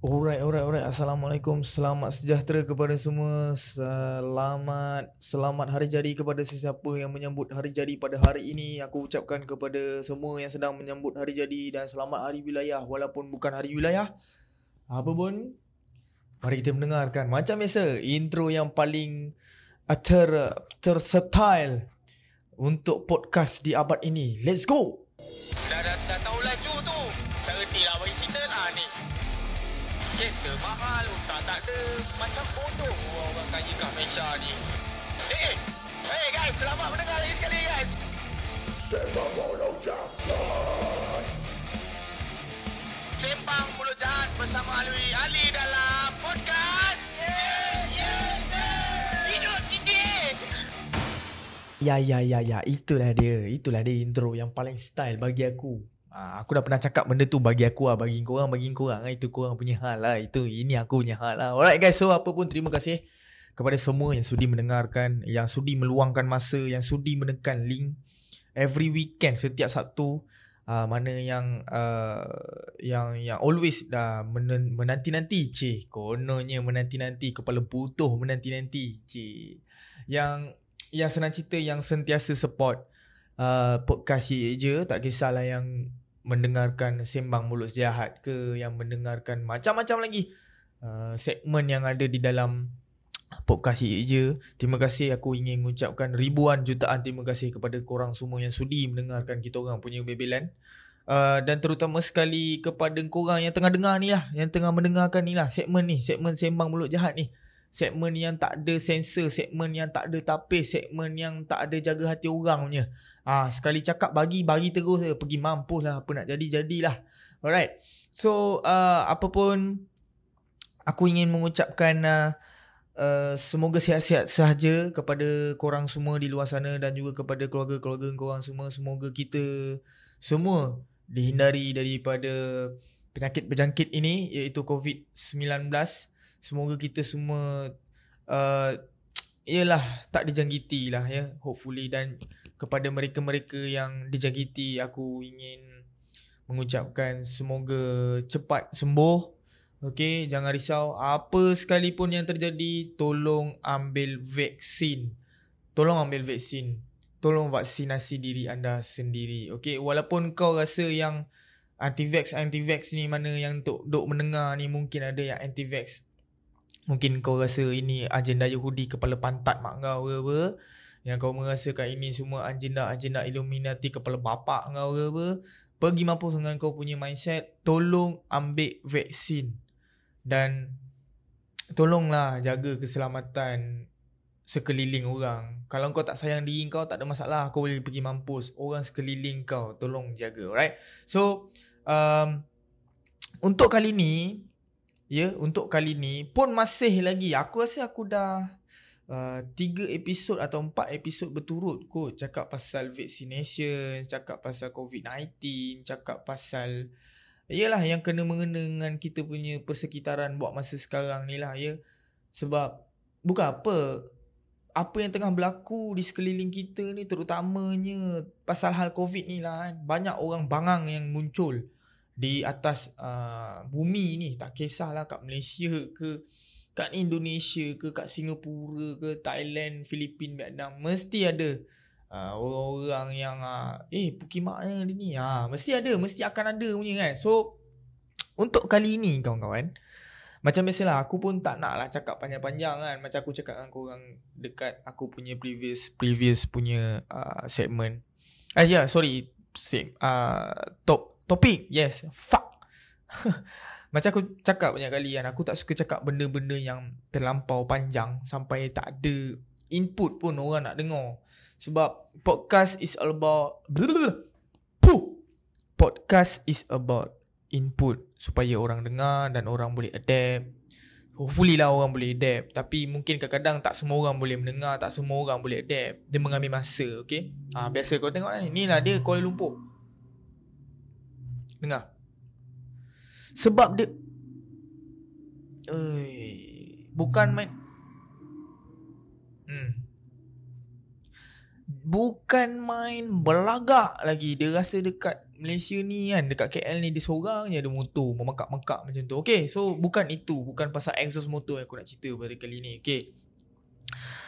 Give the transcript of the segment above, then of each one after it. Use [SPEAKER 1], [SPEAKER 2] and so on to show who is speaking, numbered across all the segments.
[SPEAKER 1] Alright, alright, alright. Assalamualaikum. Selamat sejahtera kepada semua. Selamat selamat hari jadi kepada sesiapa yang menyambut hari jadi pada hari ini. Aku ucapkan kepada semua yang sedang menyambut hari jadi dan selamat hari wilayah walaupun bukan hari wilayah. Apa pun mari kita mendengarkan macam biasa intro yang paling ter terstyle untuk podcast di abad ini. Let's go.
[SPEAKER 2] Dah, dah, dah tahu laju tu. Tak reti lah signal lah ni. Kereta mahal, tak tak ada. Macam bodoh orang kaya kat Malaysia ni. Eh, hey guys, selamat mendengar lagi sekali guys. Sembang Mulut Jahat bersama Alwi Ali dalam podcast. Yeah, yeah, yeah. Hidup tinggi.
[SPEAKER 1] Ya ya ya ya itulah dia itulah dia intro yang paling style bagi aku. Ah, aku dah pernah cakap benda tu bagi aku lah bagi korang bagi korang ah, itu korang punya hal lah. Itu ini aku punya hal lah. Alright guys. So apa pun terima kasih kepada semua yang sudi mendengarkan yang sudi meluangkan masa yang sudi menekan link every weekend setiap Sabtu. Uh, mana yang uh, yang yang always dah men- menanti-nanti cik. Kononnya menanti-nanti kepala butuh menanti-nanti cik. Yang yang senang cerita yang sentiasa support uh, podcast je tak kisahlah yang mendengarkan sembang mulut jahat ke yang mendengarkan macam-macam lagi uh, segmen yang ada di dalam podcast ye je. Terima kasih aku ingin mengucapkan ribuan jutaan terima kasih kepada korang semua yang sudi mendengarkan kita orang punya bebelan Uh, dan terutama sekali kepada korang yang tengah dengar ni lah Yang tengah mendengarkan ni lah Segmen ni Segmen Sembang Mulut Jahat ni segmen yang tak ada sensor, segmen yang tak ada tapis, segmen yang tak ada jaga hati orang punya. Ah, sekali cakap bagi bagi terus je, pergi mampus lah apa nak jadi jadilah. Alright. So, uh, apa pun aku ingin mengucapkan uh, uh, semoga sihat-sihat sahaja kepada korang semua di luar sana dan juga kepada keluarga-keluarga korang semua. Semoga kita semua dihindari daripada penyakit berjangkit ini iaitu COVID-19 semoga kita semua uh, ialah tak dijangkiti lah ya. Hopefully dan kepada mereka-mereka yang dijangkiti aku ingin mengucapkan semoga cepat sembuh. Okey jangan risau. Apa sekalipun yang terjadi tolong ambil vaksin. Tolong ambil vaksin. Tolong vaksinasi diri anda sendiri okey? Walaupun kau rasa yang anti-vax anti-vax ni mana yang duk, duk mendengar ni mungkin ada yang anti-vax Mungkin kau rasa ini agenda Yahudi kepala pantat mak kau ke apa. Yang kau merasakan ini semua agenda-agenda Illuminati kepala bapak kau ke apa. Pergi mampus dengan kau punya mindset Tolong ambil vaksin. Dan Tolonglah jaga keselamatan sekeliling orang. Kalau kau tak sayang diri kau tak ada masalah. Kau boleh pergi mampus. Orang sekeliling kau tolong jaga alright? So um, Untuk kali ni Ya, untuk kali ni pun masih lagi. Aku rasa aku dah uh, tiga episod atau empat episod berturut kot cakap pasal vaccination, cakap pasal COVID-19, cakap pasal Yalah yang kena mengena dengan kita punya persekitaran buat masa sekarang ni lah ya. Sebab bukan apa apa yang tengah berlaku di sekeliling kita ni terutamanya pasal hal COVID ni lah kan. Banyak orang bangang yang muncul di atas uh, bumi ni. Tak kisahlah kat Malaysia ke kat Indonesia ke kat Singapura ke Thailand, Filipina, Vietnam. Mesti ada uh, orang-orang yang uh, eh pukimaknya dia ni. Ha mesti ada mesti akan ada punya kan. So untuk kali ini kawan-kawan macam biasalah aku pun tak nak lah cakap panjang-panjang kan. Macam aku cakap dengan korang dekat aku punya previous previous punya uh, segment. Ah uh, ya yeah, sorry seg, uh, top Topik Yes. Fuck. Macam aku cakap banyak kali kan Aku tak suka cakap benda-benda yang Terlampau panjang Sampai tak ada Input pun orang nak dengar. Sebab Podcast is all about Puh! Podcast is about Input Supaya orang dengar Dan orang boleh adapt. Hopefully lah orang boleh adapt Tapi mungkin kadang-kadang Tak semua orang boleh mendengar Tak semua orang boleh adapt. Dia mengambil masa Okay? Ha, Biasa kau tengok ni. Ni lah dia Kuala Lumpur Dengar. Sebab dia Ui, bukan main hmm. Bukan main belagak lagi Dia rasa dekat Malaysia ni kan dekat KL ni dia seorang je ada motor memekak-mekak macam tu. Okay so bukan itu bukan pasal exhaust motor yang aku nak cerita pada kali ni. Okay.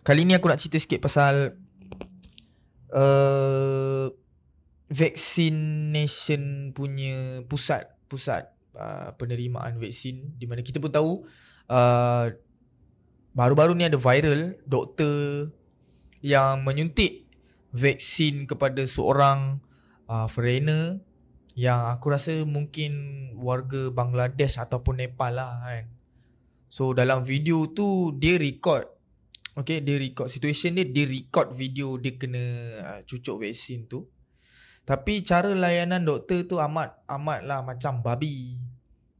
[SPEAKER 1] Kali ni aku nak cerita sikit pasal uh, vaccination punya pusat pusat uh, penerimaan vaksin di mana kita pun tahu uh, baru-baru ni ada viral doktor yang menyuntik vaksin kepada seorang uh, foreigner yang aku rasa mungkin warga Bangladesh ataupun Nepal lah kan. So dalam video tu dia record Okay dia record situation dia Dia record video dia kena uh, cucuk vaksin tu Tapi cara layanan doktor tu amat Amat lah macam babi.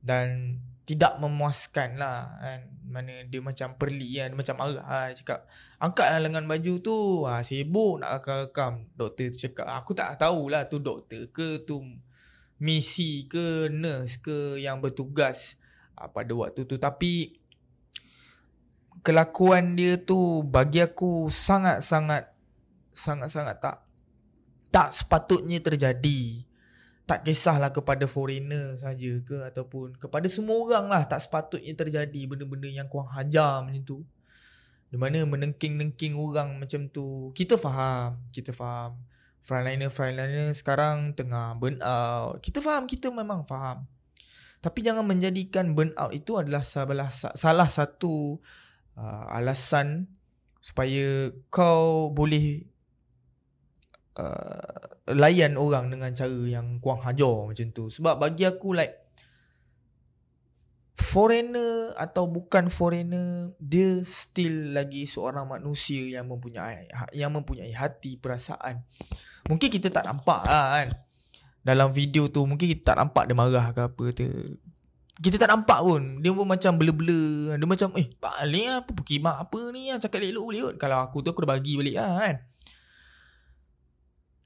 [SPEAKER 1] Dan tidak memuaskan lah kan. Mana dia macam perli kan. Dia macam marah lah Dia cakap Angkat lah lengan baju tu. Ha, Sibuk nak rekam Doktor tu cakap. Aku tak tahulah tu doktor ke tu Misi ke nurse ke Yang bertugas ha, pada waktu tu. Tapi kelakuan dia tu bagi aku sangat-sangat sangat-sangat tak tak sepatutnya terjadi. Tak kisahlah kepada foreigner saja ke ataupun kepada semua orang lah tak sepatutnya terjadi benda-benda yang kurang hajar macam tu. Di mana menengking-nengking orang macam tu. Kita faham, kita faham. Frontliner-frontliner sekarang tengah burn out. Kita faham, kita memang faham. Tapi jangan menjadikan burn out itu adalah salah, salah satu uh, alasan supaya kau boleh uh, layan orang dengan cara yang kurang hajar macam tu. Sebab bagi aku like foreigner atau bukan foreigner dia still lagi seorang manusia yang mempunyai yang mempunyai hati perasaan. Mungkin kita tak nampak lah kan. Dalam video tu mungkin kita tak nampak dia marah ke apa tu kita tak nampak pun Dia pun macam bela-bela Dia macam Eh balik lah Apa perkimak apa ni Cakap elok boleh kot Kalau aku tu aku dah bagi balik lah kan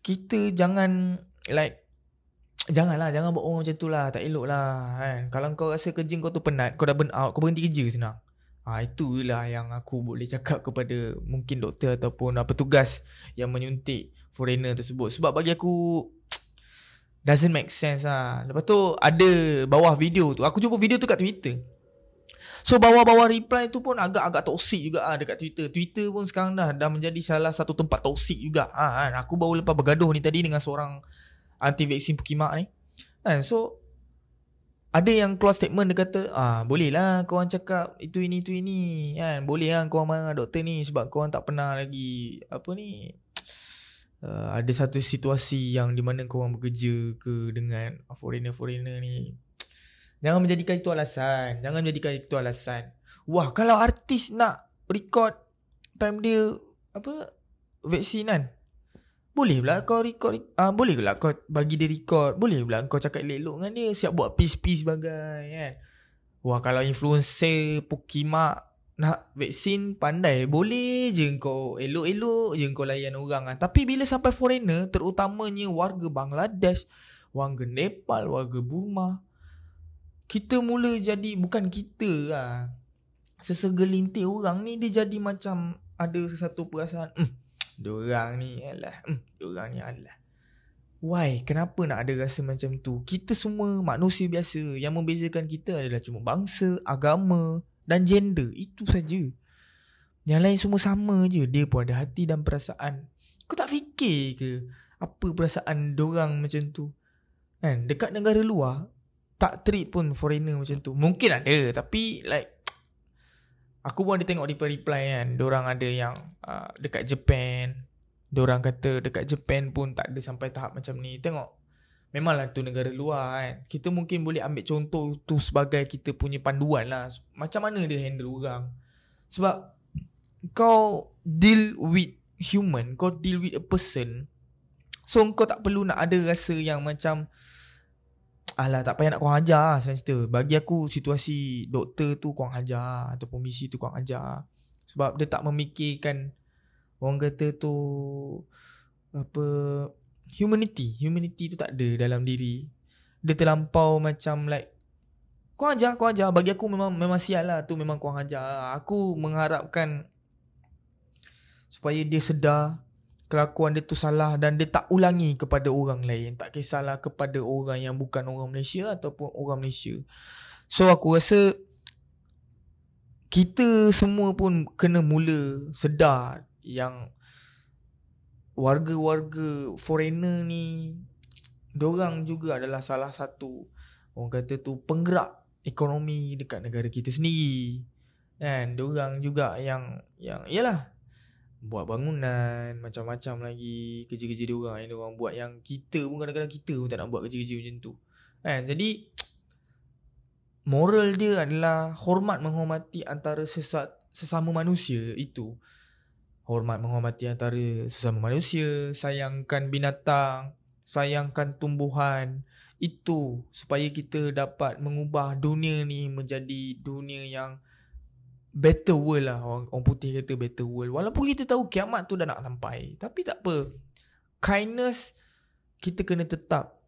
[SPEAKER 1] Kita jangan Like Janganlah Jangan buat orang macam tu lah Tak elok lah kan. Kalau kau rasa kerja kau tu penat Kau dah burn out Kau berhenti kerja senang. Ha, itulah yang aku boleh cakap kepada mungkin doktor ataupun petugas yang menyuntik foreigner tersebut. Sebab bagi aku Doesn't make sense lah. Lepas tu ada bawah video tu Aku jumpa video tu kat Twitter So bawah-bawah reply tu pun agak-agak toxic juga ah dekat Twitter. Twitter pun sekarang dah dah menjadi salah satu tempat toxic juga. Ah kan. Aku baru lepas bergaduh ni tadi dengan seorang anti vaksin pukimak ni. Kan. So ada yang keluar statement dia kata, ah boleh lah kau orang cakap itu ini itu ini kan. Boleh lah kau marah doktor ni sebab kau orang tak pernah lagi apa ni uh, ada satu situasi yang di mana kau orang bekerja ke dengan foreigner-foreigner ni jangan menjadikan itu alasan. Jangan menjadikan itu alasan. Wah kalau artis nak record time dia apa vaksin kan? Boleh pula kau record uh, boleh pula kau bagi dia record. Boleh pula kau cakap elok dengan dia siap buat peace-peace bagai kan? Wah kalau influencer pukimak nak vaksin pandai. Boleh je kau elok-elok je kau layan orang kan. Tapi bila sampai foreigner terutamanya warga Bangladesh, warga Nepal, warga Burma kita mula jadi bukan kita lah. Sesegelintir orang ni dia jadi macam ada sesuatu perasaan hmm, dia orang ni adalah hmm, dia orang ni adalah Why? Kenapa nak ada rasa macam tu? Kita semua manusia biasa Yang membezakan kita adalah cuma bangsa, agama, dan gender itu saja. Yang lain semua sama je. Dia pun ada hati dan perasaan. Kau tak fikir ke apa perasaan orang macam tu? Kan dekat negara luar tak treat pun foreigner macam tu. Mungkin ada tapi like aku pun ada tengok reply-reply kan. Diorang ada yang uh, dekat Japan. Diorang kata dekat Japan pun tak ada sampai tahap macam ni. Tengok Memanglah tu negara luar kan Kita mungkin boleh ambil contoh tu sebagai kita punya panduan lah Macam mana dia handle orang Sebab Kau deal with human Kau deal with a person So kau tak perlu nak ada rasa yang macam Alah tak payah nak kurang ajar lah Bagi aku situasi doktor tu kurang ajar Ataupun misi tu kurang ajar. Sebab dia tak memikirkan Orang kata tu Apa humanity. Humanity tu tak ada dalam diri. Dia terlampau macam like kau ajar kau ajar. Bagi aku memang memang sial lah tu memang kau ajar. Aku mengharapkan supaya dia sedar kelakuan dia tu salah dan dia tak ulangi kepada orang lain. Tak kisahlah kepada orang yang bukan orang Malaysia ataupun orang Malaysia. So aku rasa kita semua pun kena mula sedar yang warga-warga foreigner ni Diorang juga adalah salah satu Orang kata tu penggerak ekonomi dekat negara kita sendiri Kan Diorang juga yang Yang Yalah Buat bangunan Macam-macam lagi Kerja-kerja diorang Yang diorang buat Yang kita pun kadang-kadang kita pun tak nak buat kerja-kerja macam tu. Kan? Jadi Moral dia adalah Hormat menghormati antara sesat Sesama manusia Itu. Hormat menghormati antara sesama manusia Sayangkan binatang sayangkan tumbuhan itu supaya kita dapat mengubah dunia ni menjadi dunia yang better world lah. Orang, orang putih kata better world. Walaupun kita tahu kiamat tu dah nak sampai. Tapi tak apa. Kindness kita kena tetap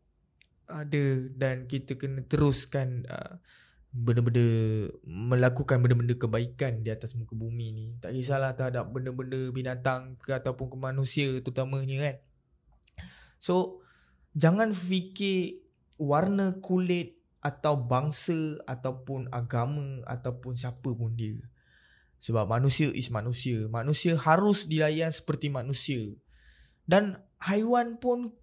[SPEAKER 1] ada dan kita kena teruskan uh, benda-benda melakukan benda-benda kebaikan di atas muka bumi ni. Tak kisahlah terhadap benda-benda binatang ke ataupun ke manusia terutamanya kan? So jangan fikir warna kulit atau bangsa ataupun agama ataupun siapa pun dia. Sebab manusia is manusia. Manusia harus dilayan seperti manusia. Dan haiwan pun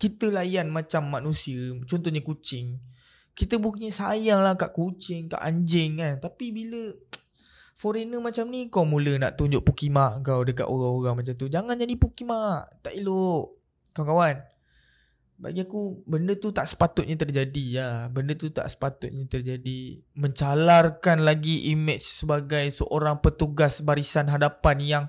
[SPEAKER 1] kita layan macam manusia. Contohnya kucing. Kita bukannya sayang lah kat kucing, kat anjing kan. Tapi bila foreigner macam ni kau mula nak tunjuk pukimak kau dekat orang-orang macam tu. Jangan jadi pukimak. Tak elok. Kawan-kawan bagi aku benda tu tak sepatutnya terjadi ya. Benda tu tak sepatutnya terjadi. Mencalarkan lagi image sebagai seorang petugas barisan hadapan yang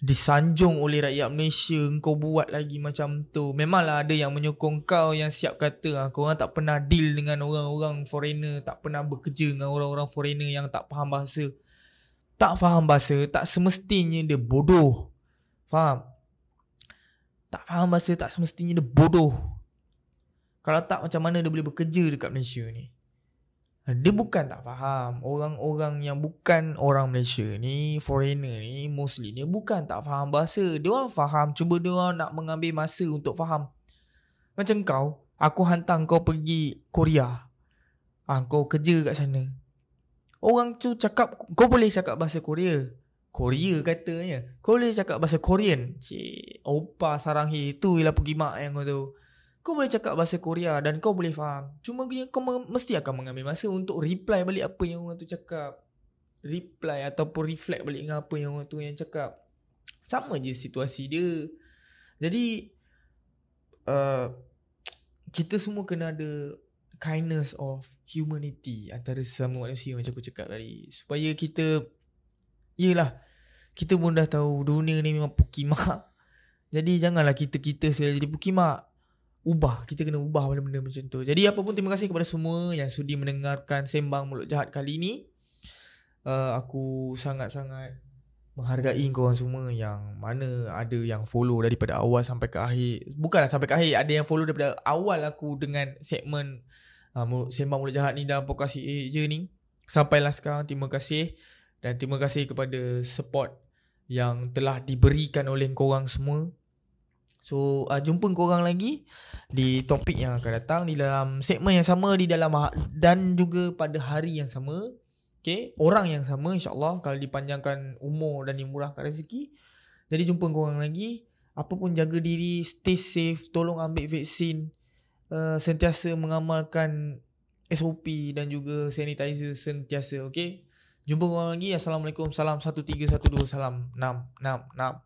[SPEAKER 1] disanjung oleh rakyat Malaysia. Kau buat lagi macam tu. Memanglah ada yang menyokong kau yang siap kata ah, kau orang tak pernah deal dengan orang-orang foreigner, tak pernah bekerja dengan orang-orang foreigner yang tak faham bahasa. Tak faham bahasa, tak semestinya dia bodoh. Faham? Tak faham bahasa tak semestinya dia bodoh. Kalau tak macam mana dia boleh bekerja dekat Malaysia ni. Dia bukan tak faham. Orang-orang yang bukan orang Malaysia ni, foreigner ni, mostly ni bukan tak faham bahasa. Dia orang faham, cuba dia orang nak mengambil masa untuk faham. Macam kau, aku hantar kau pergi Korea. Ah, kau kerja kat sana. Orang tu cakap, kau boleh cakap bahasa Korea. Korea katanya. Kau boleh cakap bahasa Korean. Cik, opa sarang hi. Itu ialah pergi mak yang tu. Kau boleh cakap bahasa Korea dan kau boleh faham. Cuma kau mesti akan mengambil masa untuk reply balik apa yang orang tu cakap. Reply ataupun reflect balik dengan apa yang orang tu yang cakap. Sama je situasi dia. Jadi, uh, kita semua kena ada kindness of humanity antara sesama manusia macam aku cakap tadi. Supaya kita Yelah Kita pun dah tahu Dunia ni memang pukimak Jadi janganlah kita-kita Saya jadi pukimak Ubah Kita kena ubah benda-benda macam tu. Jadi apa pun terima kasih kepada semua Yang sudi mendengarkan Sembang Mulut Jahat kali ni uh, Aku sangat-sangat Menghargai korang semua Yang mana ada yang follow Daripada awal sampai ke akhir. Bukanlah sampai ke akhir Ada yang follow daripada awal aku Dengan segmen uh, Sembang Mulut Jahat ni Dalam podcast je ni. Sampailah sekarang Terima kasih dan terima kasih kepada support yang telah diberikan oleh korang semua. So, uh, jumpa korang lagi di topik yang akan datang di dalam segmen yang sama di dalam ha- dan juga pada hari yang sama. Okay, orang yang sama insyaAllah kalau dipanjangkan umur dan dimurahkan rezeki. Jadi jumpa korang lagi. Apa pun jaga diri, stay safe, tolong ambil vaksin. Uh, sentiasa mengamalkan SOP dan juga sanitizer sentiasa, okay? Jumpa korang lagi. Assalamualaikum. Salam 1312. Salam 666.